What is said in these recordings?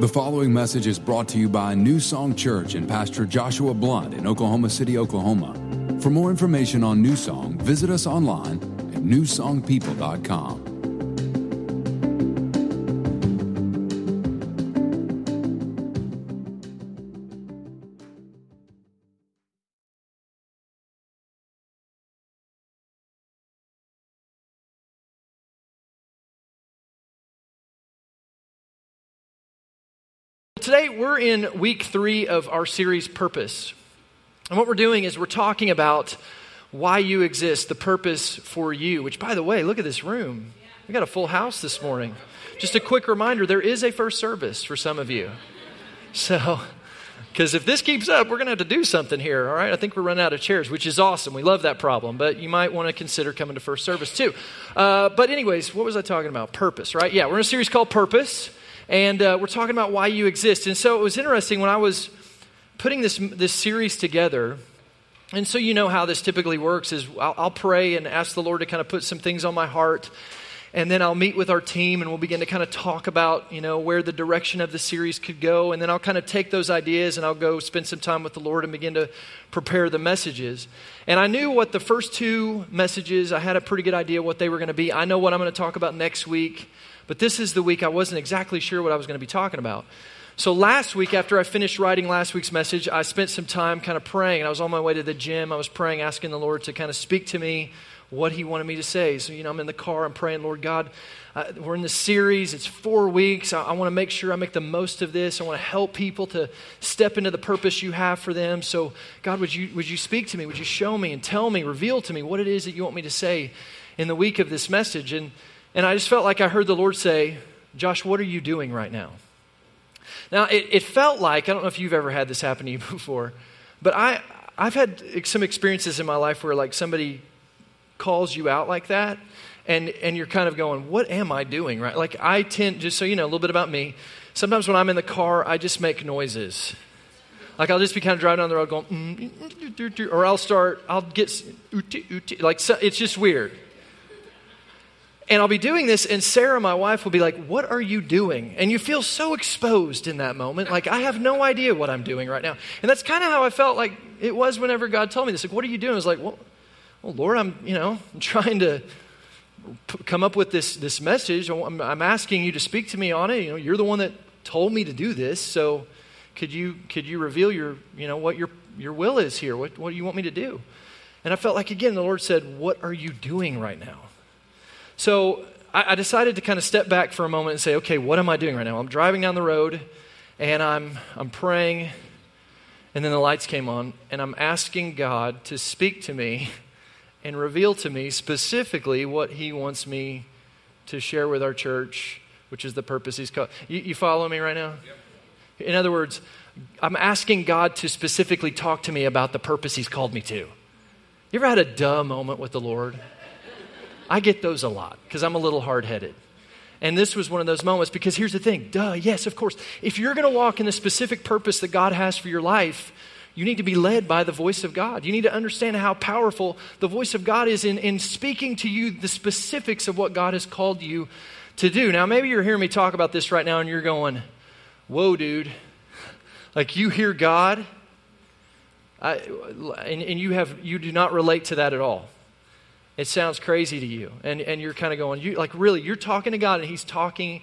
The following message is brought to you by New Song Church and Pastor Joshua Blunt in Oklahoma City, Oklahoma. For more information on New Song, visit us online at newsongpeople.com. in week three of our series, Purpose. And what we're doing is we're talking about why you exist, the purpose for you, which, by the way, look at this room. We got a full house this morning. Just a quick reminder there is a first service for some of you. So, because if this keeps up, we're going to have to do something here, all right? I think we're running out of chairs, which is awesome. We love that problem, but you might want to consider coming to first service too. Uh, but, anyways, what was I talking about? Purpose, right? Yeah, we're in a series called Purpose and uh, we're talking about why you exist. And so it was interesting when I was putting this, this series together. And so you know how this typically works is I'll, I'll pray and ask the Lord to kind of put some things on my heart and then I'll meet with our team and we'll begin to kind of talk about, you know, where the direction of the series could go. And then I'll kind of take those ideas and I'll go spend some time with the Lord and begin to prepare the messages. And I knew what the first two messages, I had a pretty good idea what they were going to be. I know what I'm going to talk about next week. But this is the week I wasn't exactly sure what I was going to be talking about. So last week, after I finished writing last week's message, I spent some time kind of praying. And I was on my way to the gym. I was praying, asking the Lord to kind of speak to me what He wanted me to say. So, you know, I'm in the car, I'm praying, Lord God, uh, we're in this series. It's four weeks. I, I want to make sure I make the most of this. I want to help people to step into the purpose you have for them. So, God, would you, would you speak to me? Would you show me and tell me, reveal to me what it is that you want me to say in the week of this message? And and I just felt like I heard the Lord say, Josh, what are you doing right now? Now, it, it felt like, I don't know if you've ever had this happen to you before, but I, I've had some experiences in my life where like somebody calls you out like that and, and you're kind of going, what am I doing, right? Like I tend, just so you know, a little bit about me, sometimes when I'm in the car, I just make noises. Like I'll just be kind of driving down the road going, mm, mm, mm, mm or I'll start, I'll get, like so, it's just weird. And I'll be doing this, and Sarah, my wife, will be like, What are you doing? And you feel so exposed in that moment. Like, I have no idea what I'm doing right now. And that's kind of how I felt like it was whenever God told me this. Like, what are you doing? I was like, Well, well Lord, I'm, you know, I'm trying to p- come up with this, this message. Oh, I'm, I'm asking you to speak to me on it. You know, you're the one that told me to do this. So could you, could you reveal your, you know, what your, your will is here? What, what do you want me to do? And I felt like, again, the Lord said, What are you doing right now? So I, I decided to kind of step back for a moment and say, okay, what am I doing right now? I'm driving down the road and I'm, I'm praying, and then the lights came on, and I'm asking God to speak to me and reveal to me specifically what He wants me to share with our church, which is the purpose He's called. You, you follow me right now? Yep. In other words, I'm asking God to specifically talk to me about the purpose He's called me to. You ever had a duh moment with the Lord? I get those a lot because I'm a little hard headed. And this was one of those moments because here's the thing duh, yes, of course. If you're going to walk in the specific purpose that God has for your life, you need to be led by the voice of God. You need to understand how powerful the voice of God is in, in speaking to you the specifics of what God has called you to do. Now, maybe you're hearing me talk about this right now and you're going, whoa, dude. Like you hear God, I, and, and you, have, you do not relate to that at all it sounds crazy to you. And, and you're kind of going, you, like, really, you're talking to God and He's talking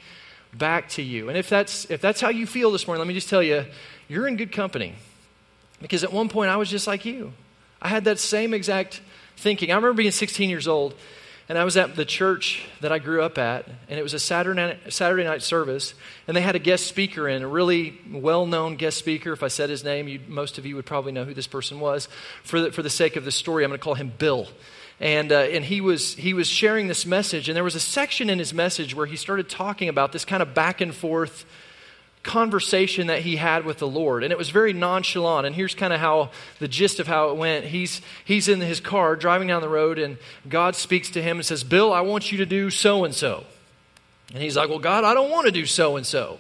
back to you. And if that's, if that's how you feel this morning, let me just tell you, you're in good company. Because at one point, I was just like you. I had that same exact thinking. I remember being 16 years old, and I was at the church that I grew up at, and it was a Saturday night, service, and they had a guest speaker in, a really well known guest speaker. If I said his name, most of you would probably know who this person was. For the, for the sake of the story, I'm going to call him Bill and, uh, and he, was, he was sharing this message. And there was a section in his message where he started talking about this kind of back and forth conversation that he had with the Lord. And it was very nonchalant. And here's kind of how the gist of how it went. He's, he's in his car driving down the road, and God speaks to him and says, Bill, I want you to do so and so. And he's like, Well, God, I don't want to do so and so.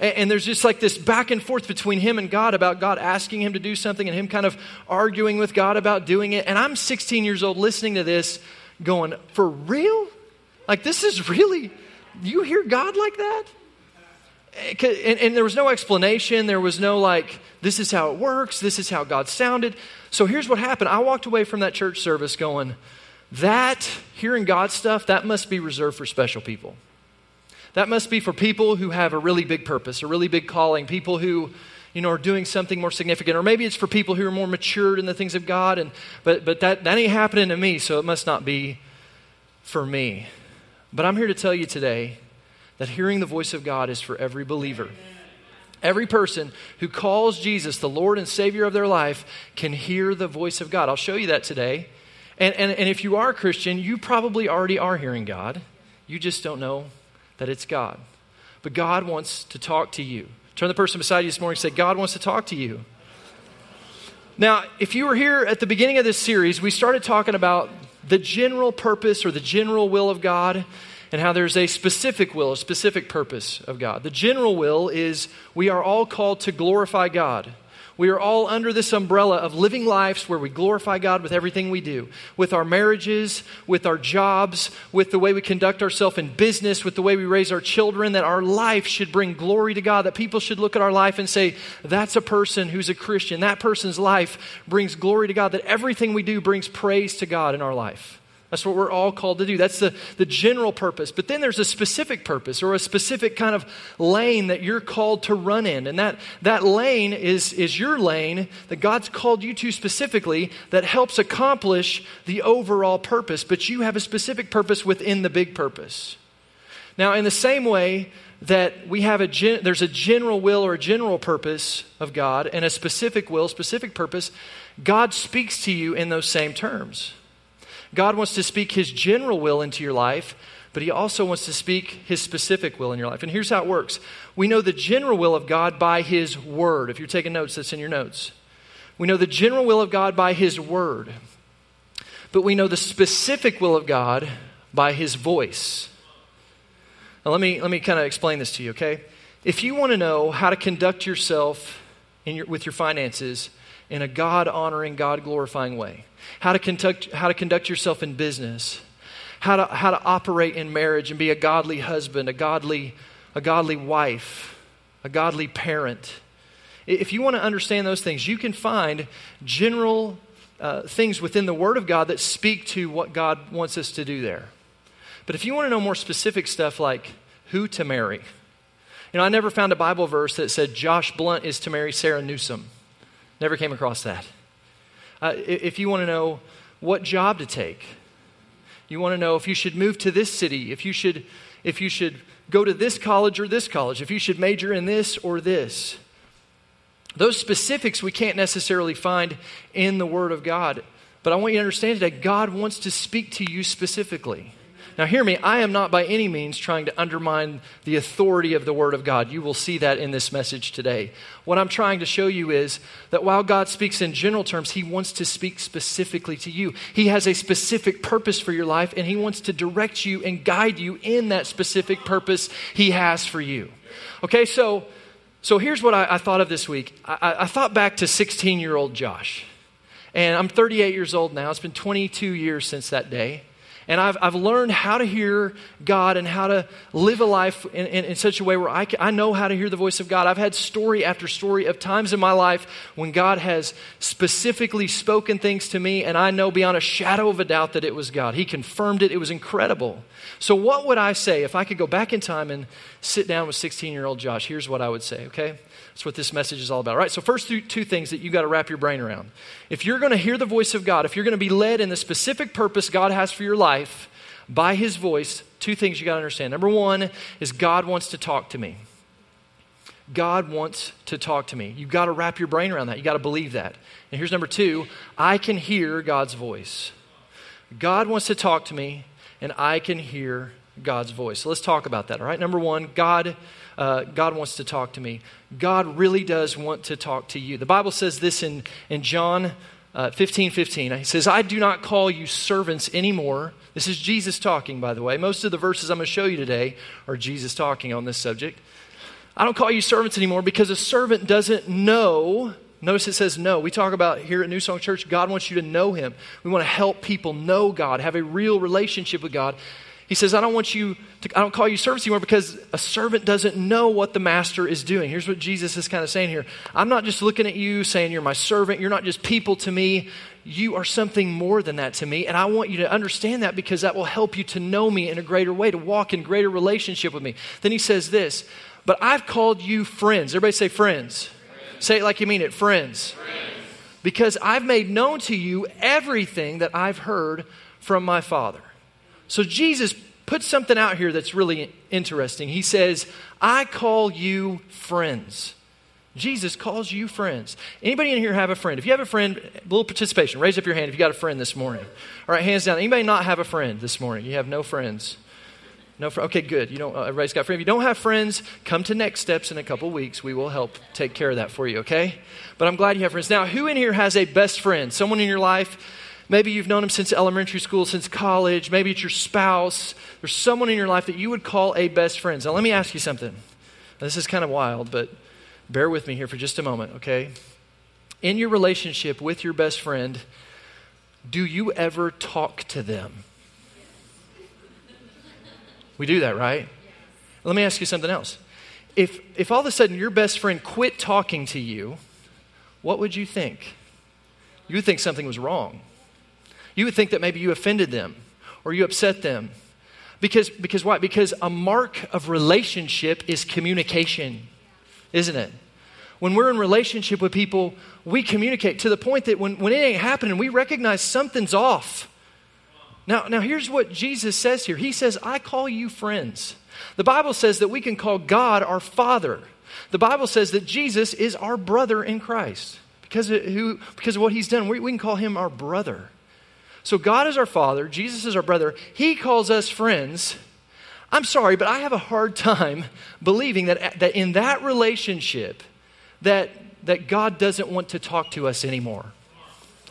And, there's just like this back and forth between him and God about God asking him to do something and him kind of arguing with God about doing it. And I'm 16 years old listening to this going, For real? Like, this is really, you hear God like that? Eh, and, and there was no explanation. There was no like, this is how it works. This is how God sounded. So here's what happened. I walked away from that church service going, that, hearing God stuff, that must be reserved for special people. That must be for people who have a really big purpose, a really big calling, people who, you know, are doing something more significant. Or maybe it's for people who are more matured in the things of God. And, but but that, that ain't happening to me, so it must not be for me. But I'm here to tell you today that hearing the voice of God is for every believer. Every person who calls Jesus the Lord and Savior of their life can hear the voice of God. I'll show you that today. And, and, and if you are a Christian, you probably already are hearing God. You just don't know that it's God. But God wants to talk to you. Turn the person beside you this morning and say, God wants to talk to you. Now, if you were here at the beginning of this series, we started talking about the general purpose or the general will of God and how there's a specific will, a specific purpose of God. The general will is we are all called to glorify God. We are all under this umbrella of living lives where we glorify God with everything we do, with our marriages, with our jobs, with the way we conduct ourselves in business, with the way we raise our children, that our life should bring glory to God, that people should look at our life and say, that's a person who's a Christian. That person's life brings glory to God, that everything we do brings praise to God in our life. That's what we're all called to do. That's the, the general purpose. But then there's a specific purpose or a specific kind of lane that you're called to run in. And that, that lane is, is your lane that God's called you to specifically that helps accomplish the overall purpose. But you have a specific purpose within the big purpose. Now, in the same way that we have a gen, there's a general will or a general purpose of God and a specific will, specific purpose, God speaks to you in those same terms. God wants to speak His general will into your life, but He also wants to speak His specific will in your life. And here's how it works we know the general will of God by His Word. If you're taking notes, that's in your notes. We know the general will of God by His Word, but we know the specific will of God by His voice. Now, let me, let me kind of explain this to you, okay? If you want to know how to conduct yourself your, with your finances in a God honoring, God glorifying way, how to conduct, how to conduct yourself in business, how to, how to operate in marriage and be a godly husband, a godly, a godly wife, a godly parent. If you want to understand those things, you can find general uh, things within the Word of God that speak to what God wants us to do there. But if you want to know more specific stuff like who to marry, you know, I never found a Bible verse that said Josh Blunt is to marry Sarah Newsom. Never came across that. Uh, if you want to know what job to take, you want to know if you should move to this city, if you should, if you should go to this college or this college, if you should major in this or this. Those specifics we can't necessarily find in the Word of God. But I want you to understand today, God wants to speak to you specifically. Now, hear me, I am not by any means trying to undermine the authority of the Word of God. You will see that in this message today. What I'm trying to show you is that while God speaks in general terms, He wants to speak specifically to you. He has a specific purpose for your life, and He wants to direct you and guide you in that specific purpose He has for you. Okay, so. So here's what I, I thought of this week. I, I thought back to 16 year old Josh. And I'm 38 years old now. It's been 22 years since that day. And I've, I've learned how to hear God and how to live a life in, in, in, such a way where I, can, I know how to hear the voice of God. I've had story after story of times in my life when God has specifically spoken things to me, and I know beyond a shadow of a doubt that it was God. He confirmed it, it was incredible. So, what would I say if I could go back in time and sit down with 16 year old Josh? Here's what I would say, okay? That's what this message is all about. right? so first two things that you got to wrap your brain around. If you're going to hear the voice of God, if you're going to be led in the specific purpose God has for your life by his voice, two things you got to understand. Number one is God wants to talk to me. God wants to talk to me. You've got to wrap your brain around that. You got to believe that. And here's number two I can hear God's voice. God wants to talk to me, and I can hear God's voice. So let's talk about that, all right? Number one, God uh, God wants to talk to me. God really does want to talk to you. The Bible says this in, in John uh, 15 15. He says, I do not call you servants anymore. This is Jesus talking, by the way. Most of the verses I'm going to show you today are Jesus talking on this subject. I don't call you servants anymore because a servant doesn't know. Notice it says no. We talk about here at New Song Church, God wants you to know Him. We want to help people know God, have a real relationship with God. He says, I don't want you to, I don't call you servants anymore because a servant doesn't know what the master is doing. Here's what Jesus is kind of saying here I'm not just looking at you saying you're my servant, you're not just people to me. You are something more than that to me. And I want you to understand that because that will help you to know me in a greater way, to walk in greater relationship with me. Then he says this, but I've called you friends. Everybody say friends. friends. Say it like you mean it friends. friends. Because I've made known to you everything that I've heard from my Father. So Jesus puts something out here that's really interesting. He says, I call you friends. Jesus calls you friends. Anybody in here have a friend? If you have a friend, a little participation. Raise up your hand if you got a friend this morning. All right, hands down. Anybody not have a friend this morning? You have no friends. No, fr- okay, good. You don't. Uh, everybody's got friends. If you don't have friends, come to Next Steps in a couple weeks. We will help take care of that for you. Okay. But I'm glad you have friends. Now, who in here has a best friend? Someone in your life Maybe you've known him since elementary school, since college. Maybe it's your spouse. There's someone in your life that you would call a best friend. Now, let me ask you something. This is kind of wild, but bear with me here for just a moment, okay? In your relationship with your best friend, do you ever talk to them? We do that, right? Let me ask you something else. If, if all of a sudden your best friend quit talking to you, what would you think? You would think something was wrong. You would think that maybe you offended them or you upset them. Because, because what? Because a mark of relationship is communication, isn't it? When we're in relationship with people, we communicate to the point that when, when it ain't happening, we recognize something's off. Now, now, here's what Jesus says here He says, I call you friends. The Bible says that we can call God our Father. The Bible says that Jesus is our brother in Christ because of, who, because of what he's done. We, we can call him our brother. So God is our Father, Jesus is our brother. He calls us friends. I'm sorry, but I have a hard time believing that, that in that relationship that, that God doesn't want to talk to us anymore.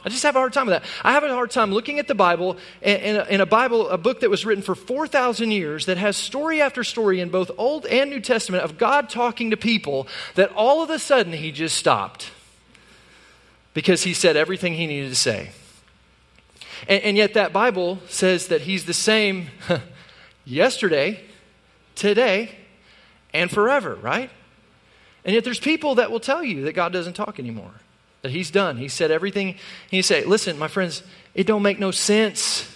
I just have a hard time with that. I have a hard time looking at the Bible in a, in a Bible, a book that was written for 4,000 years that has story after story in both Old and New Testament of God talking to people that all of a sudden he just stopped because he said everything he needed to say. And, and yet, that Bible says that He's the same yesterday, today, and forever, right? And yet, there's people that will tell you that God doesn't talk anymore, that He's done. He said everything. He say, listen, my friends, it don't make no sense.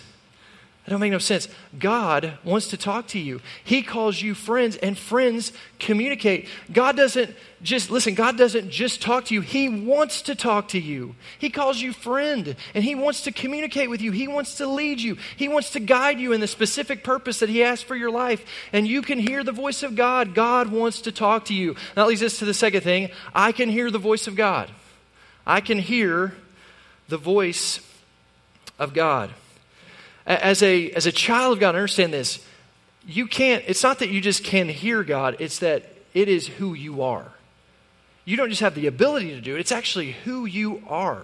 It don't make no sense. God wants to talk to you. He calls you friends, and friends communicate. God doesn't just, listen, God doesn't just talk to you. He wants to talk to you. He calls you friend, and He wants to communicate with you. He wants to lead you. He wants to guide you in the specific purpose that He has for your life. And you can hear the voice of God. God wants to talk to you. That leads us to the second thing I can hear the voice of God. I can hear the voice of God as a, as a child of God, understand this. You can't, it's not that you just can hear God, it's that it is who you are. You don't just have the ability to do it, it's actually who you are.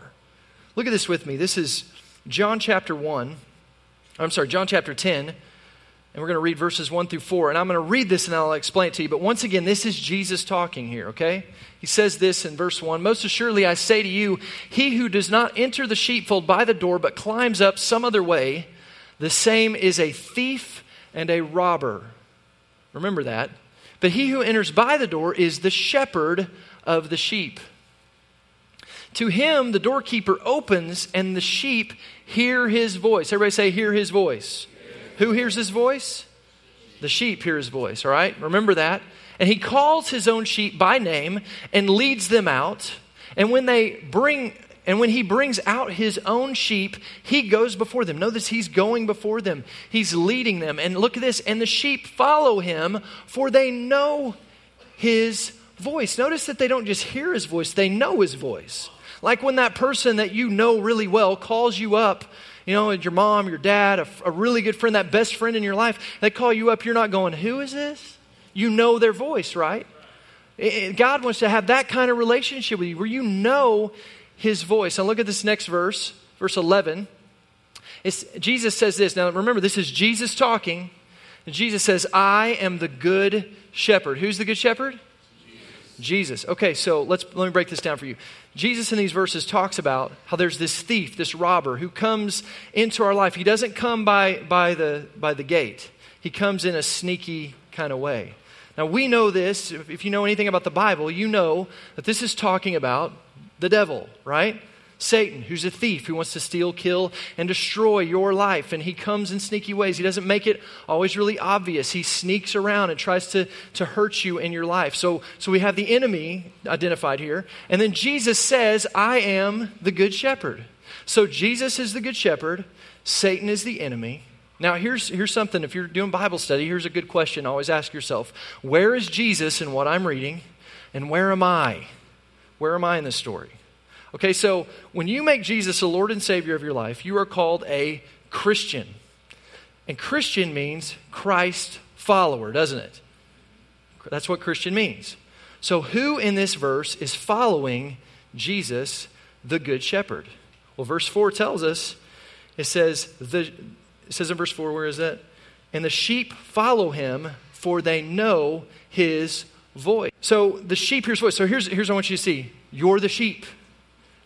Look at this with me. This is John chapter 1. I'm sorry, John chapter 10. And we're going to read verses 1 through 4. And I'm going to read this and I'll explain it to you. But once again, this is Jesus talking here, okay? He says this in verse 1 Most assuredly, I say to you, he who does not enter the sheepfold by the door, but climbs up some other way, the same is a thief and a robber. Remember that. But he who enters by the door is the shepherd of the sheep. To him, the doorkeeper opens, and the sheep hear his voice. Everybody say, hear his voice. Who hears his voice? The sheep hear his voice, all right? Remember that. And he calls his own sheep by name and leads them out. And when they bring and when he brings out his own sheep, he goes before them. Notice he's going before them, he's leading them. And look at this and the sheep follow him, for they know his voice. Notice that they don't just hear his voice, they know his voice. Like when that person that you know really well calls you up, you know, your mom, your dad, a, a really good friend, that best friend in your life, they call you up, you're not going, Who is this? You know their voice, right? God wants to have that kind of relationship with you where you know his voice. Now look at this next verse, verse 11. It's, Jesus says this. Now remember, this is Jesus talking. Jesus says, I am the good shepherd. Who's the good shepherd? Jesus. Jesus. Okay, so let's let me break this down for you. Jesus in these verses talks about how there's this thief, this robber who comes into our life. He doesn't come by, by, the, by the gate. he comes in a sneaky kind of way. Now, we know this. If you know anything about the Bible, you know that this is talking about the devil, right? Satan, who's a thief, who wants to steal, kill, and destroy your life. And he comes in sneaky ways. He doesn't make it always really obvious. He sneaks around and tries to, to hurt you in your life. So, so we have the enemy identified here. And then Jesus says, I am the good shepherd. So Jesus is the good shepherd, Satan is the enemy. Now, here's, here's something. If you're doing Bible study, here's a good question. Always ask yourself where is Jesus in what I'm reading, and where am I? Where am I in this story? Okay, so when you make Jesus the Lord and Savior of your life, you are called a Christian. And Christian means Christ follower, doesn't it? That's what Christian means. So, who in this verse is following Jesus, the Good Shepherd? Well, verse 4 tells us it says, the, it says in verse 4, where is that? And the sheep follow him, for they know his voice. So the sheep hears voice. So here's, here's what I want you to see. You're the sheep.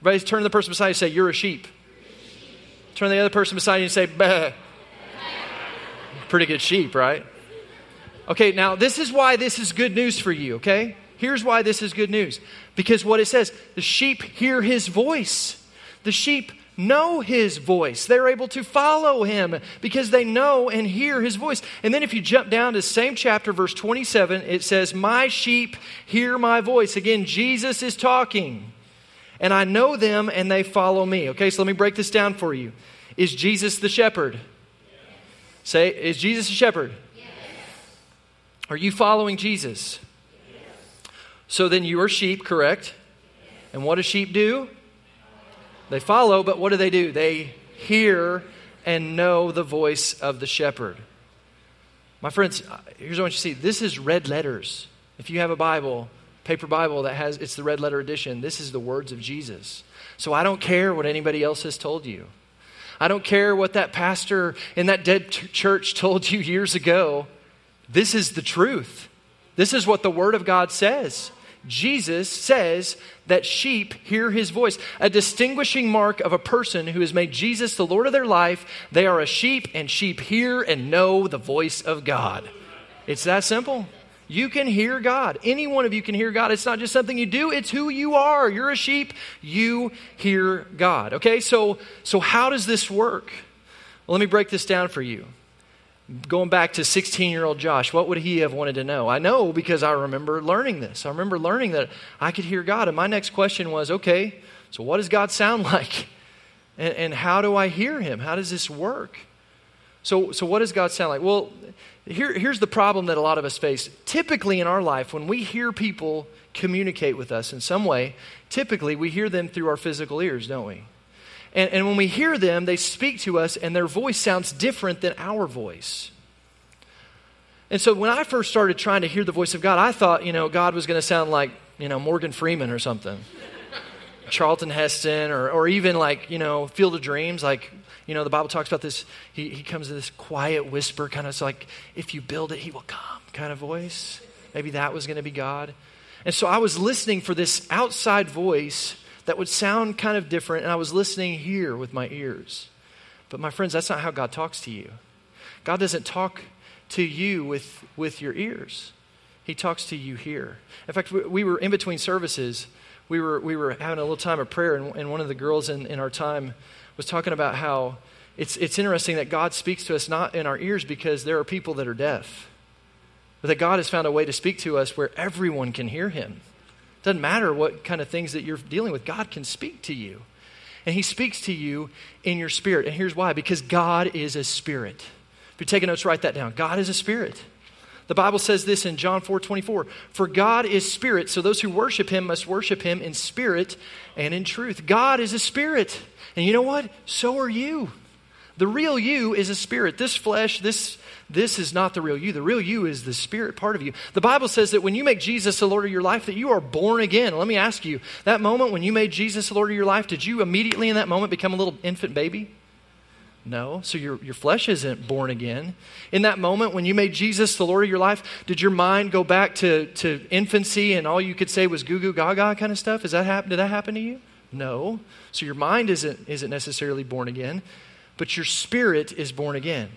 Everybody turn to the person beside you and say, You're a sheep. Turn to the other person beside you and say, Bah. Pretty good sheep, right? Okay, now this is why this is good news for you, okay? Here's why this is good news. Because what it says, the sheep hear his voice. The sheep know his voice. They're able to follow him because they know and hear his voice. And then if you jump down to the same chapter, verse 27, it says, My sheep hear my voice. Again, Jesus is talking. And I know them and they follow me. Okay, so let me break this down for you. Is Jesus the shepherd? Yes. Say, is Jesus a shepherd? Yes. Are you following Jesus? Yes. So then you are sheep, correct? And what do sheep do? They follow, but what do they do? They hear and know the voice of the shepherd. My friends, uh, here's what you see. This is red letters. If you have a Bible, paper Bible that has it's the red letter edition, this is the words of Jesus. So I don't care what anybody else has told you. I don't care what that pastor in that dead t- church told you years ago. This is the truth. This is what the Word of God says. Jesus says that sheep hear his voice. A distinguishing mark of a person who has made Jesus the Lord of their life, they are a sheep, and sheep hear and know the voice of God. It's that simple. You can hear God. Any one of you can hear God. It's not just something you do, it's who you are. You're a sheep, you hear God. Okay? So so how does this work? Well, let me break this down for you going back to 16 year old Josh, what would he have wanted to know? I know because I remember learning this. I remember learning that I could hear God. And my next question was okay, so what does God sound like? And, and how do I hear him? How does this work? So, so what does God sound like? Well, here, here's the problem that a lot of us face. Typically in our life, when we hear people communicate with us in some way, typically we hear them through our physical ears, don't we? And, and when we hear them, they speak to us, and their voice sounds different than our voice. And so when I first started trying to hear the voice of God, I thought, you know, God was going to sound like, you know, Morgan Freeman or something. Charlton Heston, or, or even like, you know, Field of Dreams. Like, you know, the Bible talks about this. He, he comes in this quiet whisper, kind of like, if you build it, he will come kind of voice. Maybe that was going to be God. And so I was listening for this outside voice that would sound kind of different, and I was listening here with my ears. But my friends, that's not how God talks to you. God doesn't talk to you with, with your ears. He talks to you here. In fact, we, we were in between services. We were, we were having a little time of prayer, and, and one of the girls in, in our time was talking about how it's, it's interesting that God speaks to us not in our ears because there are people that are deaf, but that God has found a way to speak to us where everyone can hear him. Doesn't matter what kind of things that you're dealing with, God can speak to you. And He speaks to you in your spirit. And here's why because God is a spirit. If you're taking notes, write that down. God is a spirit. The Bible says this in John 4 24. For God is spirit, so those who worship him must worship him in spirit and in truth. God is a spirit. And you know what? So are you. The real you is a spirit. This flesh, this this is not the real you. The real you is the spirit part of you. The Bible says that when you make Jesus the Lord of your life, that you are born again. Let me ask you, that moment when you made Jesus the Lord of your life, did you immediately in that moment become a little infant baby? No. So your, your flesh isn't born again. In that moment when you made Jesus the Lord of your life, did your mind go back to, to infancy and all you could say was goo goo gaga kind of stuff? Is that happen, did that happen to you? No. So your mind isn't, isn't necessarily born again, but your spirit is born again.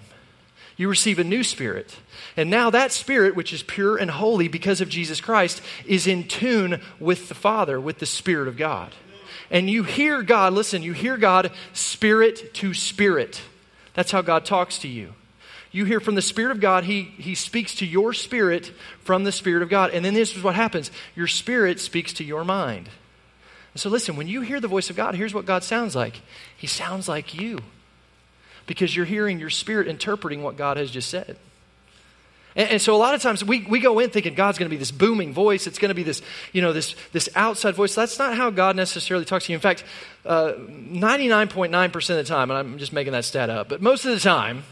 You receive a new spirit. And now that spirit, which is pure and holy because of Jesus Christ, is in tune with the Father, with the Spirit of God. And you hear God, listen, you hear God spirit to spirit. That's how God talks to you. You hear from the Spirit of God, He, he speaks to your spirit from the Spirit of God. And then this is what happens your spirit speaks to your mind. So listen, when you hear the voice of God, here's what God sounds like He sounds like you because you're hearing your spirit interpreting what God has just said. And, and, so a lot of times we, we go in thinking God's going to be this booming voice. It's going to be this, you know, this, this outside voice. That's not how God necessarily talks to you. In fact, uh, 99.9% of the time, and I'm just making that stat up, but most of the time,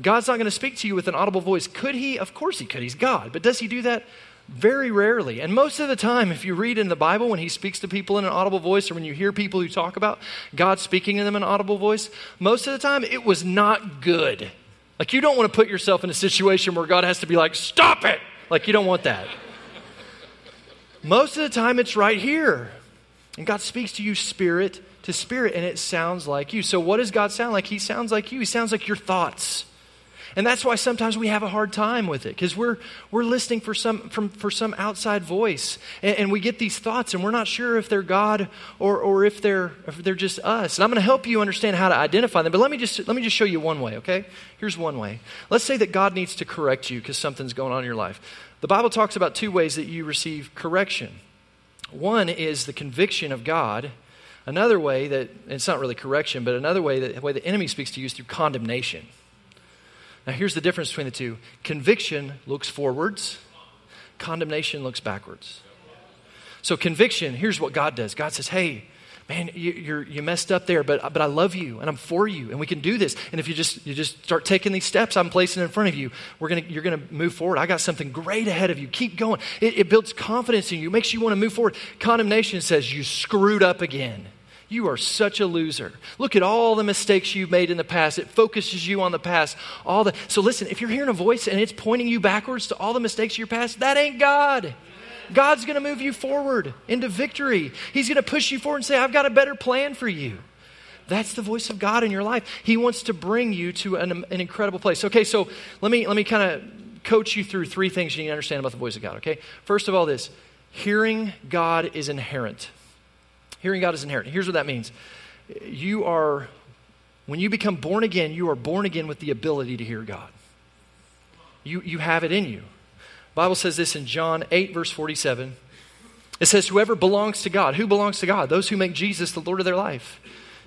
God's not going to speak to you with an audible voice. Could he? Of course he could. He's God. But does he do that? Very rarely. And most of the time, if you read in the Bible when he speaks to people in an audible voice, or when you hear people who talk about God speaking to them in an audible voice, most of the time it was not good. Like, you don't want to put yourself in a situation where God has to be like, stop it! Like, you don't want that. most of the time, it's right here. And God speaks to you spirit to spirit, and it sounds like you. So, what does God sound like? He sounds like you. He sounds like your thoughts. And that's why sometimes we have a hard time with it because we're, we're listening for some, from, for some outside voice. And, and, we get these thoughts and we're not sure if they're God or, or if, they're, if they're just us. And I'm going to help you understand how to identify them. But let me, just, let me just show you one way, okay? Here's one way. Let's say that God needs to correct you because something's going on in your life. The Bible talks about two ways that you receive correction. One is the conviction of God. Another way that, it's not really correction, but another way that way the enemy speaks to you is through condemnation. Now, here's the difference between the two conviction looks forwards, condemnation looks backwards. So, conviction, here's what God does God says, Hey, man, you, you messed up there, but, but I love you and I'm for you and we can do this. And if you just, you just start taking these steps I'm placing in front of you, we're gonna, you're to move forward. I got something great ahead of you. Keep going. It, it builds confidence in you, makes you want to move forward. Condemnation says you screwed up again. You are such a loser. Look at all the mistakes you've made in the past. It focuses you on the past. All the So listen, if you're hearing a voice and it's pointing you backwards to all the mistakes of your past, that ain't God. God's going to move you forward into victory. He's going to push you forward and say, "I've got a better plan for you." That's the voice of God in your life. He wants to bring you to an, an incredible place. Okay, so let me let me kind of coach you through three things you need to understand about the voice of God, okay? First of all this, hearing God is inherent. Hearing God is inherent. Here's what that means you are, when you become born again, you are born again with the ability to hear God. You, you have it in you. The Bible says this in John 8, verse 47. It says, Whoever belongs to God, who belongs to God? Those who make Jesus the Lord of their life.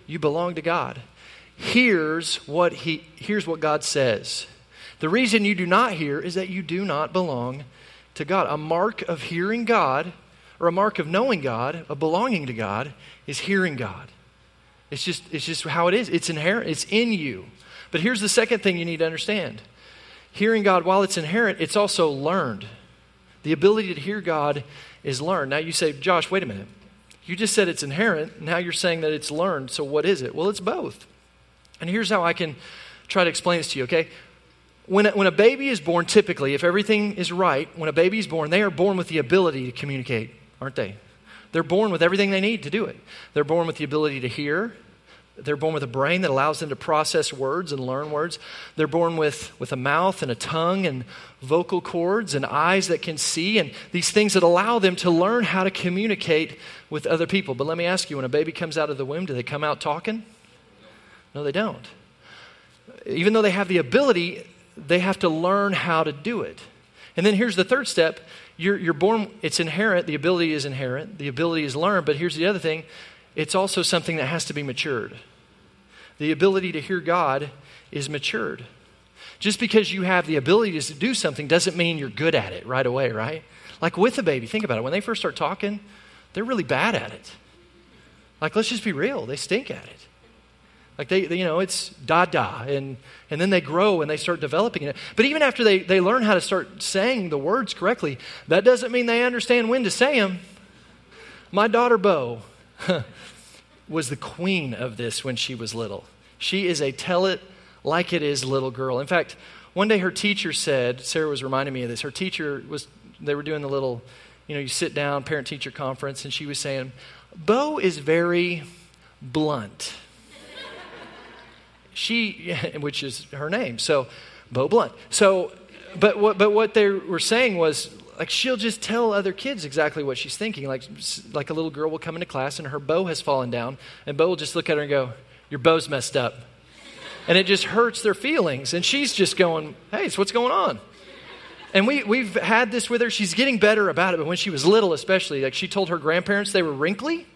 You belong to God. Here's what, he, here's what God says. The reason you do not hear is that you do not belong to God. A mark of hearing God or a mark of knowing God, of belonging to God, is hearing God. It's just, it's just how it is. It's inherent, it's in you. But here's the second thing you need to understand hearing God, while it's inherent, it's also learned. The ability to hear God is learned. Now you say, Josh, wait a minute. You just said it's inherent. Now you're saying that it's learned. So what is it? Well, it's both. And here's how I can try to explain this to you, okay? When a, when a baby is born, typically, if everything is right, when a baby is born, they are born with the ability to communicate aren't they? They're born with everything they need to do it. They're born with the ability to hear. They're born with a brain that allows them to process words and learn words. They're born with, with a mouth and a tongue and vocal cords and eyes that can see and these things that allow them to learn how to communicate with other people. But let me ask you when a baby comes out of the womb, do they come out talking? No, they don't. Even though they have the ability, they have to learn how to do it. And then here's the third step you're, you're born, it's inherent, the ability is inherent, the ability is learned, but here's the other thing it's also something that has to be matured. The ability to hear God is matured. Just because you have the ability to do something doesn't mean you're good at it right away, right? Like with a baby, think about it. When they first start talking, they're really bad at it. Like, let's just be real, they stink at it. Like they, they, you know, it's da da, and and then they grow and they start developing it. But even after they, they learn how to start saying the words correctly, that doesn't mean they understand when to say them. My daughter Bo was the queen of this when she was little. She is a tell it like it is little girl. In fact, one day her teacher said, Sarah was reminding me of this. Her teacher was, they were doing the little, you know, you sit down, parent teacher conference, and she was saying, Bo is very blunt she, which is her name, so Bo Blunt. So, but what, but what they were saying was, like she'll just tell other kids exactly what she's thinking. Like, like a little girl will come into class and her bow has fallen down, and Bo will just look at her and go, "Your bow's messed up," and it just hurts their feelings. And she's just going, "Hey, so what's going on?" And we, we've had this with her. She's getting better about it, but when she was little, especially, like she told her grandparents they were wrinkly.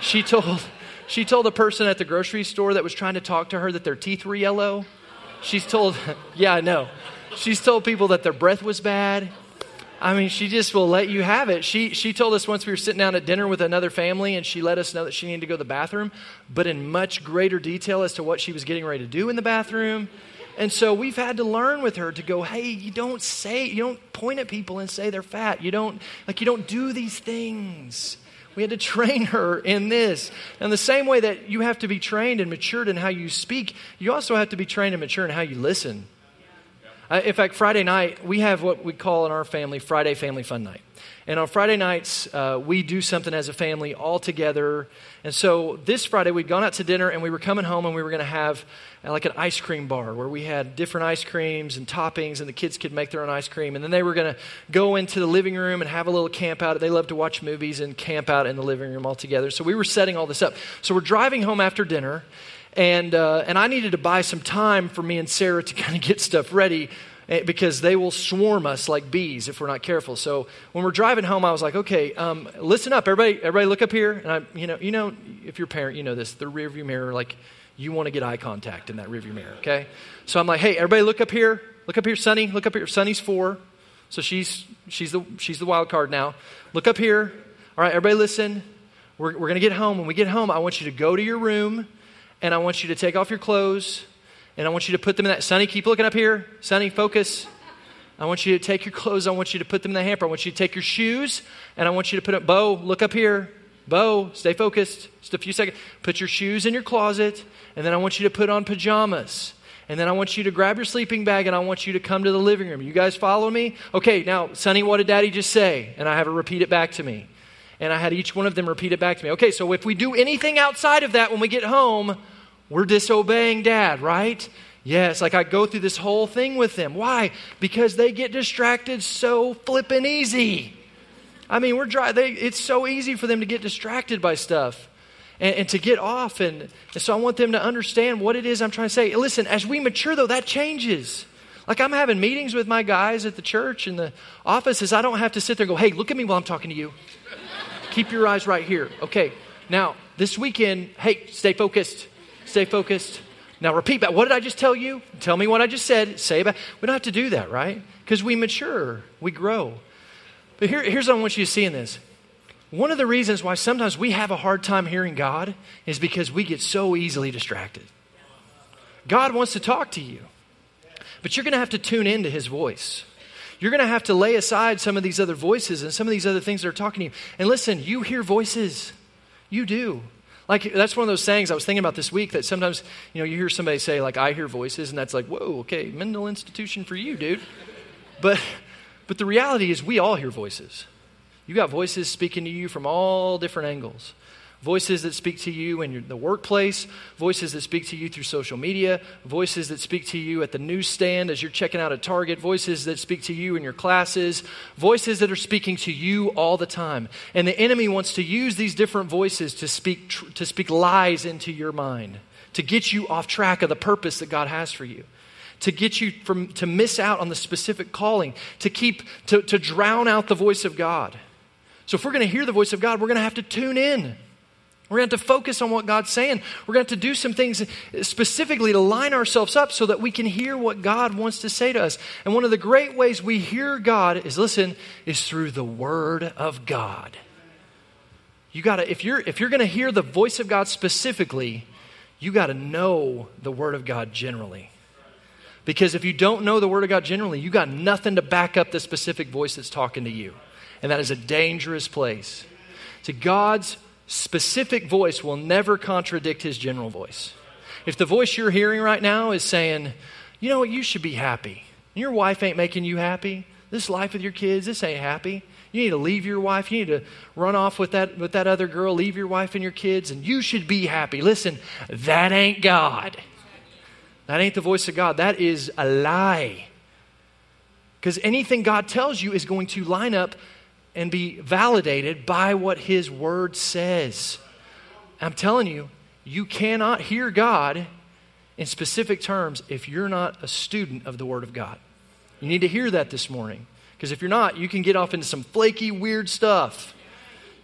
She told, she told a person at the grocery store that was trying to talk to her that their teeth were yellow. She's told, yeah, I know. She's told people that their breath was bad. I mean, she just will let you have it. She, she told us once we were sitting down at dinner with another family and she let us know that she needed to go to the bathroom, but in much greater detail as to what she was getting ready to do in the bathroom. And so we've had to learn with her to go, hey, you don't say, you don't point at people and say they're fat. You don't, like, you don't do these things. We had to train her in this. And the same way that you have to be trained and matured in how you speak, you also have to be trained and mature in how you listen. Uh, in fact, Friday night, we have what we call in our family Friday Family Fun Night. And on Friday nights, uh, we do something as a family all together. And so this Friday, we'd gone out to dinner and we were coming home and we were going to have uh, like an ice cream bar where we had different ice creams and toppings and the kids could make their own ice cream. And then they were going to go into the living room and have a little camp out. They love to watch movies and camp out in the living room all together. So we were setting all this up. So we're driving home after dinner and, uh, and I needed to buy some time for me and Sarah to kind of get stuff ready eh, because they will swarm us like bees if we're not careful. So when we're driving home, I was like, okay, um, listen up, everybody, everybody look up here. And I, you know, you know, if you're a parent, you know this, the rearview mirror, like you want to get eye contact in that rearview mirror, okay? So I'm like, hey, everybody look up here. Look up here, Sunny. Look up here. Sunny's four. So she's, she's, the, she's the wild card now. Look up here. All right, everybody listen. We're, we're going to get home. When we get home, I want you to go to your room and I want you to take off your clothes, and I want you to put them in that. Sunny, keep looking up here. Sunny, focus. I want you to take your clothes. I want you to put them in the hamper. I want you to take your shoes, and I want you to put it. Bo, look up here. Bo, stay focused. Just a few seconds. Put your shoes in your closet, and then I want you to put on pajamas. And then I want you to grab your sleeping bag and I want you to come to the living room. You guys follow me? Okay, now, Sunny, what did daddy just say? And I have her repeat it back to me. And I had each one of them repeat it back to me. Okay, so if we do anything outside of that when we get home, we're disobeying dad, right? Yes, like I go through this whole thing with them. Why? Because they get distracted so flippin' easy. I mean, we're dry, they, it's so easy for them to get distracted by stuff and, and to get off. And, and so I want them to understand what it is I'm trying to say. Listen, as we mature, though, that changes. Like I'm having meetings with my guys at the church and the offices. I don't have to sit there and go, hey, look at me while I'm talking to you. Keep your eyes right here. Okay, now this weekend, hey, stay focused. Stay focused. Now repeat back. What did I just tell you? Tell me what I just said. Say about. We don't have to do that, right? Because we mature, we grow. But here, here's what I want you to see in this. One of the reasons why sometimes we have a hard time hearing God is because we get so easily distracted. God wants to talk to you, but you're going to have to tune into His voice. You're going to have to lay aside some of these other voices and some of these other things that are talking to you. And listen, you hear voices. You do. Like that's one of those sayings I was thinking about this week that sometimes, you know, you hear somebody say like I hear voices and that's like, "Whoa, okay, mental institution for you, dude." But but the reality is we all hear voices. You got voices speaking to you from all different angles voices that speak to you in the workplace, voices that speak to you through social media, voices that speak to you at the newsstand as you're checking out a Target, voices that speak to you in your classes, voices that are speaking to you all the time. And the enemy wants to use these different voices to speak, tr- to speak lies into your mind, to get you off track of the purpose that God has for you. To get you from, to miss out on the specific calling, to keep, to, to drown out the voice of God. So, if we're going to hear the voice of God, we're going to have to tune in. We're going to have to focus on what God's saying. We're going to have to do some things specifically to line ourselves up so that we can hear what God wants to say to us. And one of the great ways we hear God is listen, is through the Word of God. You got to, if you're, if you're going to hear the voice of God specifically, you got to know the Word of God generally. Because if you don't know the Word of God generally, you got nothing to back up the specific voice that's talking to you. And that is a dangerous place. To God's specific voice will never contradict his general voice. If the voice you're hearing right now is saying, you know what, you should be happy, your wife ain't making you happy, this life with your kids, this ain't happy. You need to leave your wife. You need to run off with that, with that other girl, leave your wife and your kids, and you should be happy. Listen, that ain't God. That ain't the voice of God. That is a lie. Because anything God tells you is going to line up and be validated by what His Word says. I'm telling you, you cannot hear God in specific terms if you're not a student of the Word of God. You need to hear that this morning. Because if you're not, you can get off into some flaky, weird stuff.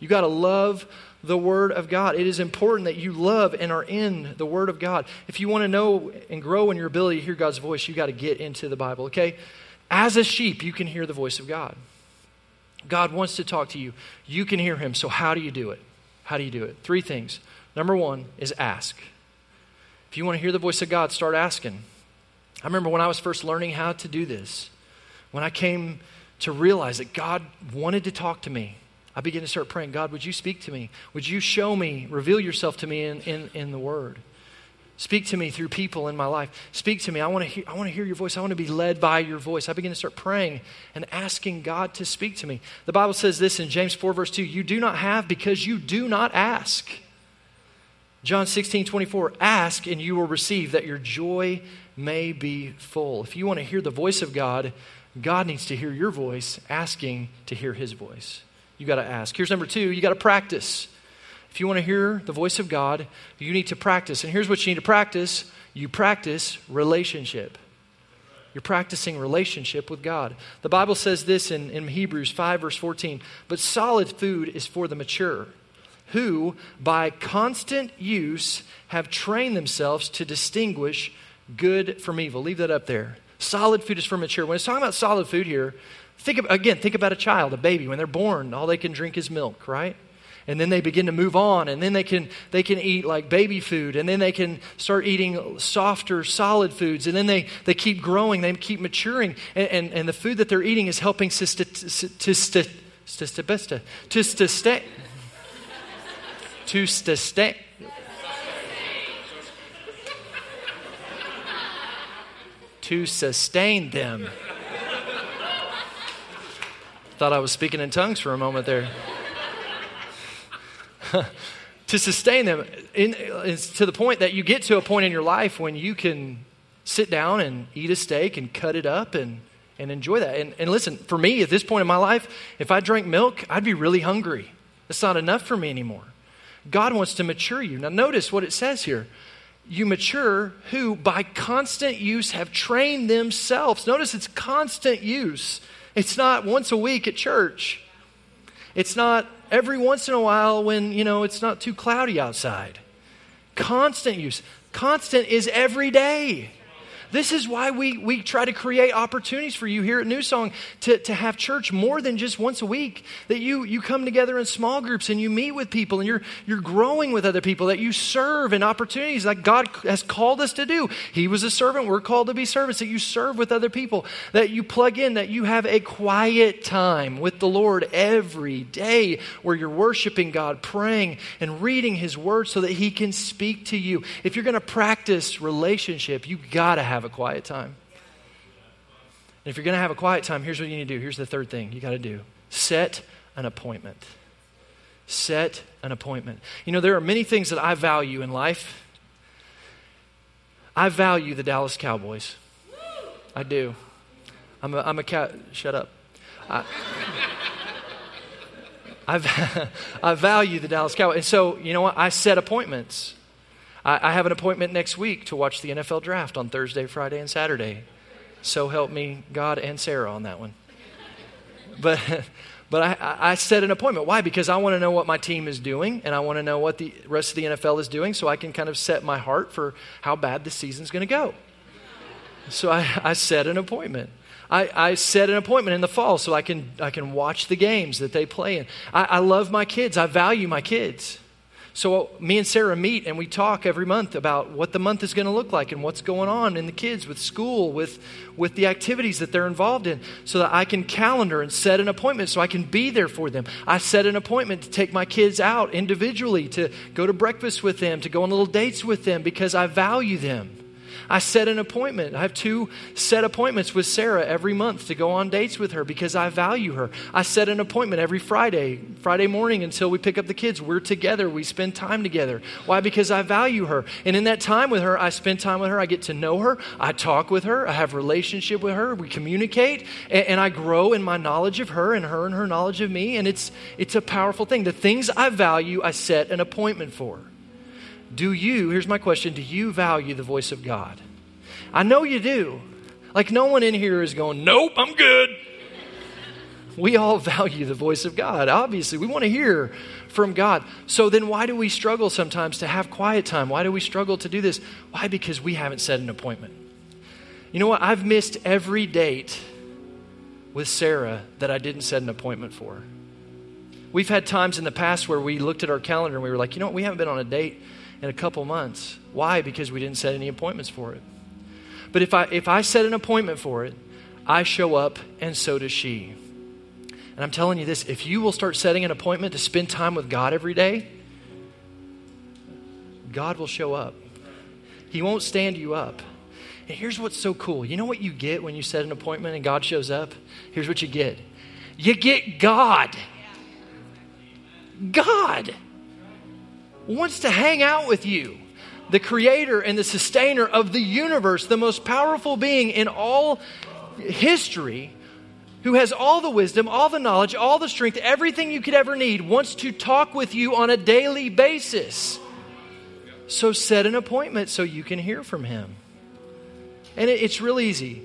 You got to love the Word of God. It is important that you love and are in the Word of God. If you want to know and grow in your ability to hear God's voice, you got to get into the Bible, okay? As a sheep, you can hear the voice of God. God wants to talk to you. You can hear Him. So, how do you do it? How do you do it? Three things. Number one is ask. If you want to hear the voice of God, start asking. I remember when I was first learning how to do this, when I came to realize that God wanted to talk to me, I began to start praying, God, would you speak to me? Would you show me, reveal yourself to me in, in, in the Word? Speak to me through people in my life. Speak to me. I want to hear, I want to hear your voice. I want to be led by your voice. I begin to start praying and asking God to speak to me. The Bible says this in James 4, verse 2 You do not have because you do not ask. John 16, 24, ask and you will receive that your joy may be full. If you want to hear the voice of God, God needs to hear your voice asking to hear his voice. You got to ask. Here's number two you got to practice. If you want to hear the voice of God, you need to practice. And here's what you need to practice you practice relationship. You're practicing relationship with God. The Bible says this in, in Hebrews 5, verse 14 But solid food is for the mature, who, by constant use, have trained themselves to distinguish good from evil. Leave that up there. Solid food is for mature. When it's talking about solid food here, think of, again, think about a child, a baby. When they're born, all they can drink is milk, right? And then they begin to move on and then they can they can eat like baby food and then they can start eating softer solid foods and then they they keep growing they keep maturing and and, and the food that they're eating is helping to to to stay to stay to sustain them. Thought I was speaking in tongues for a moment there. to sustain them in, to the point that you get to a point in your life when you can sit down and eat a steak and cut it up and, and enjoy that. And, and listen, for me at this point in my life, if I drank milk, I'd be really hungry. It's not enough for me anymore. God wants to mature you. Now, notice what it says here you mature who by constant use have trained themselves. Notice it's constant use. It's not once a week at church. It's not every once in a while when, you know, it's not too cloudy outside. Constant use. Constant is every day. This is why we, we try to create opportunities for you here at New Song to, to have church more than just once a week. That you, you come together in small groups and you meet with people and you're, you're growing with other people, that you serve in opportunities like God has called us to do. He was a servant, we're called to be servants, that you serve with other people, that you plug in, that you have a quiet time with the Lord every day where you're worshiping God, praying, and reading His Word so that He can speak to you. If you're going to practice relationship, you got to have have a quiet time. And if you're going to have a quiet time, here's what you need to do. Here's the third thing you got to do set an appointment. Set an appointment. You know, there are many things that I value in life. I value the Dallas Cowboys. I do. I'm a, I'm a cat. Shut up. I, I, I value the Dallas Cowboys. And so, you know what? I set appointments. I, I have an appointment next week to watch the NFL draft on Thursday, Friday, and Saturday. So help me God and Sarah on that one. But but I, I set an appointment. Why? Because I want to know what my team is doing, and I want to know what the rest of the NFL is doing, so I can kind of set my heart for how bad the season's going to go. So I, I set an appointment. I, I, set an appointment in the fall so I can, I can watch the games that they play in. I, I love my kids. I value my kids. So, me and Sarah meet and we talk every month about what the month is going to look like and what's going on in the kids with school, with, with the activities that they're involved in, so that I can calendar and set an appointment so I can be there for them. I set an appointment to take my kids out individually, to go to breakfast with them, to go on little dates with them because I value them. I set an appointment. I have two set appointments with Sarah every month to go on dates with her because I value her. I set an appointment every Friday, Friday morning until we pick up the kids. We're together. We spend time together. Why? Because I value her. And in that time with her, I spend time with her. I get to know her. I talk with her. I have relationship with her. We communicate and, and I grow in my knowledge of her and her and her knowledge of me. And it's, it's a powerful thing. The things I value, I set an appointment for. Do you, here's my question, do you value the voice of God? I know you do. Like, no one in here is going, nope, I'm good. We all value the voice of God. Obviously, we want to hear from God. So then, why do we struggle sometimes to have quiet time? Why do we struggle to do this? Why? Because we haven't set an appointment. You know what? I've missed every date with Sarah that I didn't set an appointment for. We've had times in the past where we looked at our calendar and we were like, you know what? We haven't been on a date in a couple months. Why? Because we didn't set any appointments for it. But if I, if I set an appointment for it, I show up and so does she. And I'm telling you this if you will start setting an appointment to spend time with God every day, God will show up. He won't stand you up. And here's what's so cool. You know what you get when you set an appointment and God shows up? Here's what you get you get God. God wants to hang out with you. The creator and the sustainer of the universe, the most powerful being in all history, who has all the wisdom, all the knowledge, all the strength, everything you could ever need, wants to talk with you on a daily basis. So set an appointment so you can hear from him. And it's real easy.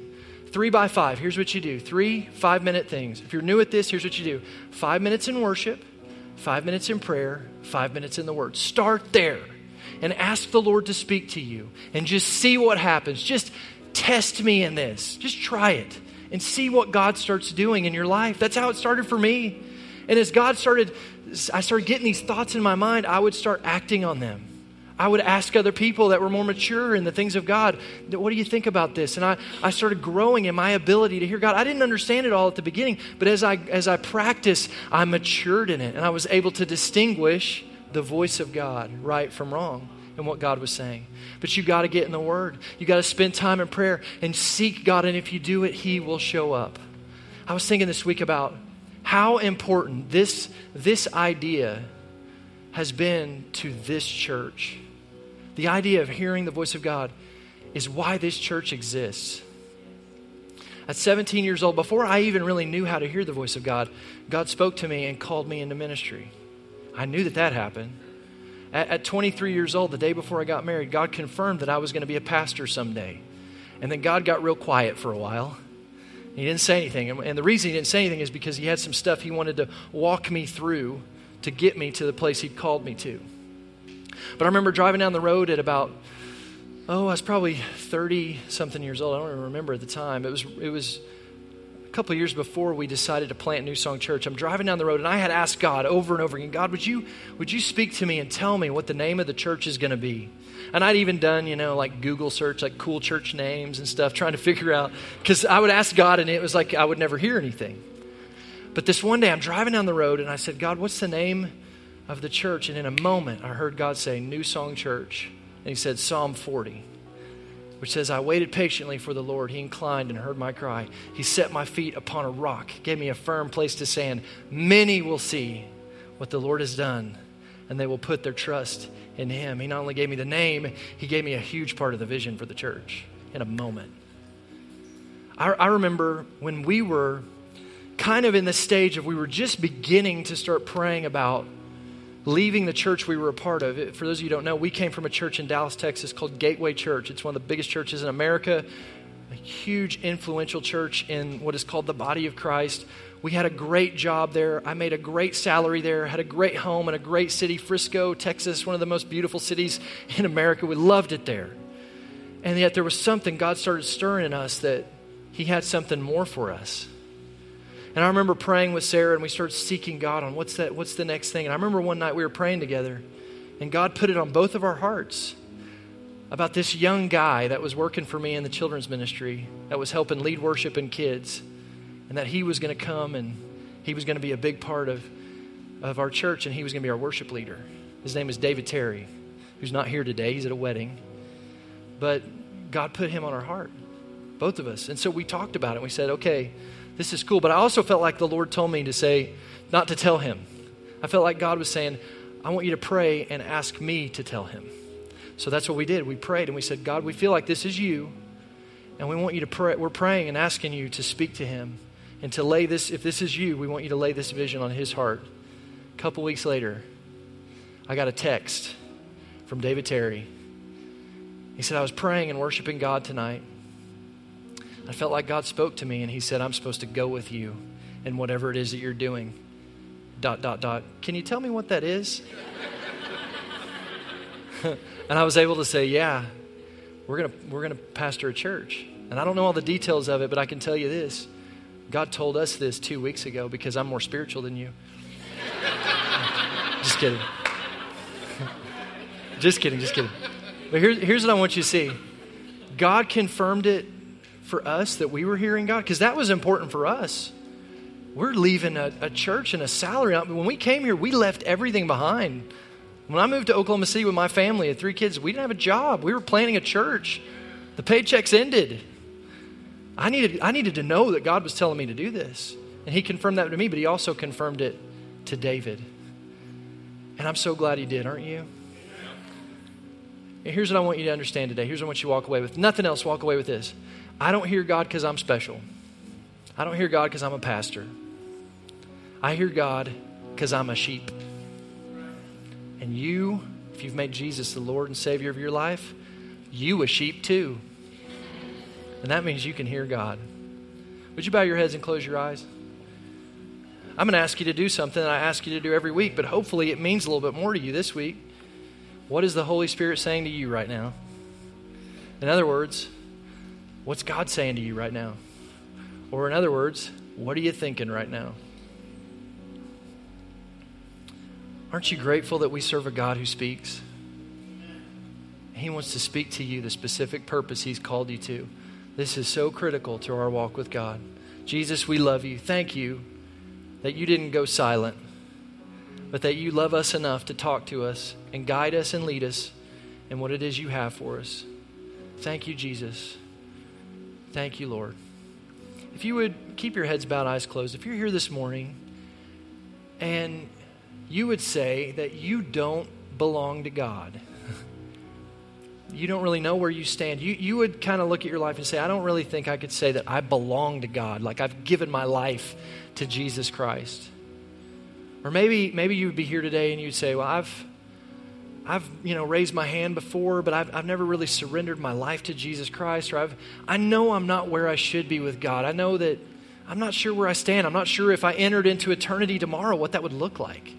Three by five. Here's what you do three five minute things. If you're new at this, here's what you do five minutes in worship, five minutes in prayer, five minutes in the Word. Start there and ask the Lord to speak to you and just see what happens. Just test me in this. Just try it and see what God starts doing in your life. That's how it started for me. And as God started, I started getting these thoughts in my mind, I would start acting on them. I would ask other people that were more mature in the things of God, what do you think about this? And I, I started growing in my ability to hear God. I didn't understand it all at the beginning, but as I, as I practiced, I matured in it and I was able to distinguish the voice of God, right from wrong, and what God was saying. But you got to get in the Word. You got to spend time in prayer and seek God, and if you do it, He will show up. I was thinking this week about how important this, this idea has been to this church. The idea of hearing the voice of God is why this church exists. At 17 years old, before I even really knew how to hear the voice of God, God spoke to me and called me into ministry. I knew that that happened. At, at 23 years old, the day before I got married, God confirmed that I was going to be a pastor someday. And then God got real quiet for a while. He didn't say anything. And the reason he didn't say anything is because he had some stuff he wanted to walk me through to get me to the place he'd called me to. But I remember driving down the road at about, oh, I was probably 30 something years old. I don't even remember at the time. It was, it was a couple years before we decided to plant New Song Church. I'm driving down the road and I had asked God over and over again, God, would you, would you speak to me and tell me what the name of the church is going to be? And I'd even done, you know, like Google search, like cool church names and stuff, trying to figure out, because I would ask God and it was like I would never hear anything. But this one day I'm driving down the road and I said, God, what's the name of the church. And in a moment, I heard God say, New Song Church. And He said, Psalm 40, which says, I waited patiently for the Lord. He inclined and heard my cry. He set my feet upon a rock, gave me a firm place to stand. Many will see what the Lord has done, and they will put their trust in Him. He not only gave me the name, He gave me a huge part of the vision for the church in a moment. I, I remember when we were kind of in the stage of we were just beginning to start praying about leaving the church we were a part of. For those of you who don't know, we came from a church in Dallas, Texas called Gateway Church. It's one of the biggest churches in America, a huge influential church in what is called the body of Christ. We had a great job there. I made a great salary there, had a great home in a great city, Frisco, Texas, one of the most beautiful cities in America. We loved it there. And yet there was something God started stirring in us that He had something more for us. And I remember praying with Sarah and we started seeking God on what's that what's the next thing. And I remember one night we were praying together and God put it on both of our hearts about this young guy that was working for me in the children's ministry that was helping lead worship and kids and that he was going to come and he was going to be a big part of of our church and he was going to be our worship leader. His name is David Terry, who's not here today. He's at a wedding. But God put him on our heart, both of us. And so we talked about it. We said, okay, this is cool. But I also felt like the Lord told me to say, not to tell him. I felt like God was saying, I want you to pray and ask me to tell him. So that's what we did. We prayed and we said, God, we feel like this is you, and we want you to pray. We're praying and asking you to speak to him and to lay this, if this is you, we want you to lay this vision on his heart. A couple weeks later, I got a text from David Terry. He said, I was praying and worshiping God tonight. I felt like God spoke to me, and He said, I'm supposed to go with you in whatever it is that you're doing. Dot, dot, dot. Can you tell me what that is? and I was able to say, Yeah, we're going to we're going to pastor a church. And I don't know all the details of it, but I can tell you this God told us this two weeks ago because I'm more spiritual than you. just kidding. just kidding, just kidding. But here's, here's what I want you to see God confirmed it for us that we were hearing God because that was important for us. We're leaving a, a church and a salary. When we came here, we left everything behind. When I moved to Oklahoma City with my family and three kids, we didn't have a job. We were planning a church. The paychecks ended. I needed, I needed to know that God was telling me to do this. And He confirmed that to me, but He also confirmed it to David. And I'm so glad He did, aren't you? And here's what I want you to understand today. Here's what I want you to walk away with. Nothing else, walk away with this. I don't hear God because I'm special. I don't hear God because I'm a pastor. I hear God because I'm a sheep. And you, if you've made Jesus the Lord and Savior of your life, you a sheep too. And that means you can hear God. Would you bow your heads and close your eyes? I'm going to ask you to do something I ask you to do every week, but hopefully it means a little bit more to you this week. What is the Holy Spirit saying to you right now? In other words, what's God saying to you right now? Or, in other words, what are you thinking right now? Aren't you grateful that we serve a God who speaks? He wants to speak to you the specific purpose He's called you to. This is so critical to our walk with God. Jesus, we love you. Thank you that you didn't go silent but that you love us enough to talk to us and guide us and lead us in what it is you have for us. Thank you, Jesus. Thank you, Lord. If you would keep your heads bowed, eyes closed, if you're here this morning and you would say that you don't belong to God, you don't really know where you stand, you, you would kind of look at your life and say, I don't really think I could say that I belong to God, like I've given my life to Jesus Christ. Or maybe, maybe you would be here today and you'd say, Well, I've, I've you know, raised my hand before, but I've, I've never really surrendered my life to Jesus Christ. Or I've, I know I'm not where I should be with God. I know that I'm not sure where I stand. I'm not sure if I entered into eternity tomorrow, what that would look like.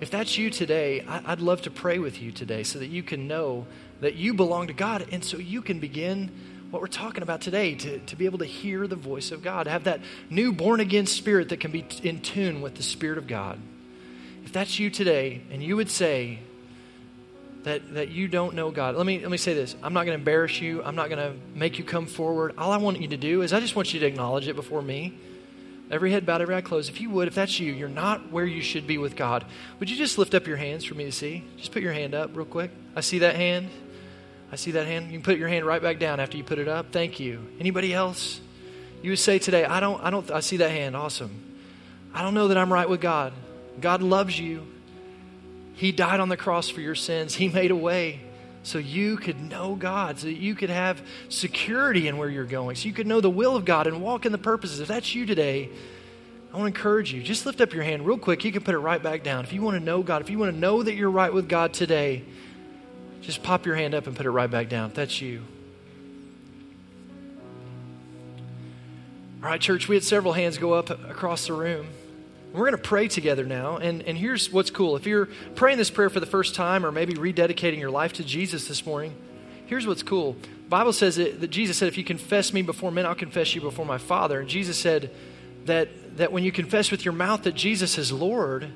If that's you today, I, I'd love to pray with you today so that you can know that you belong to God and so you can begin what we're talking about today to, to be able to hear the voice of God, have that new born again spirit that can be in tune with the Spirit of God. If that's you today and you would say that, that you don't know God, let me, let me say this. I'm not going to embarrass you, I'm not going to make you come forward. All I want you to do is I just want you to acknowledge it before me. Every head bowed, every eye closed. If you would, if that's you, you're not where you should be with God. Would you just lift up your hands for me to see? Just put your hand up real quick. I see that hand. I see that hand. You can put your hand right back down after you put it up. Thank you. Anybody else? You would say today, I don't, I don't, I see that hand. Awesome. I don't know that I'm right with God. God loves you. He died on the cross for your sins. He made a way so you could know God, so you could have security in where you're going, so you could know the will of God and walk in the purposes. If that's you today, I want to encourage you. Just lift up your hand real quick. You can put it right back down. If you want to know God, if you want to know that you're right with God today, just pop your hand up and put it right back down. If that's you. All right, church, we had several hands go up across the room. We're going to pray together now. And, and here's what's cool. If you're praying this prayer for the first time or maybe rededicating your life to Jesus this morning, here's what's cool. The Bible says that, that Jesus said, if you confess me before men, I'll confess you before my Father. And Jesus said that, that when you confess with your mouth that Jesus is Lord,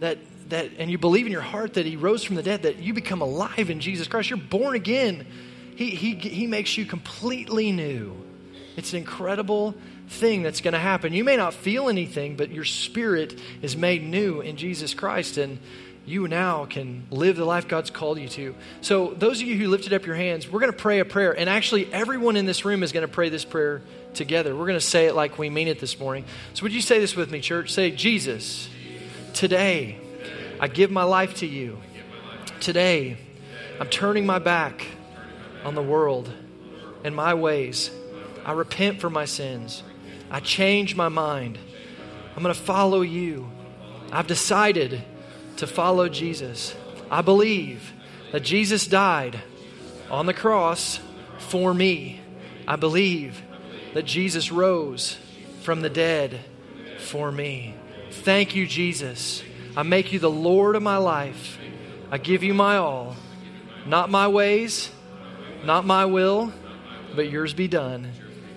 that that and you believe in your heart that he rose from the dead, that you become alive in Jesus Christ, you're born again. He, he, he makes you completely new. It's an incredible thing that's going to happen. You may not feel anything, but your spirit is made new in Jesus Christ. And you now can live the life God's called you to. So, those of you who lifted up your hands, we're going to pray a prayer. And actually, everyone in this room is going to pray this prayer together. We're going to say it like we mean it this morning. So, would you say this with me, church? Say, Jesus, today I give my life to you. Today I'm turning my back on the world and my ways. I repent for my sins. I change my mind. I'm going to follow you. I've decided to follow Jesus. I believe that Jesus died on the cross for me. I believe that Jesus rose from the dead for me. Thank you, Jesus. I make you the Lord of my life. I give you my all. Not my ways, not my will, but yours be done.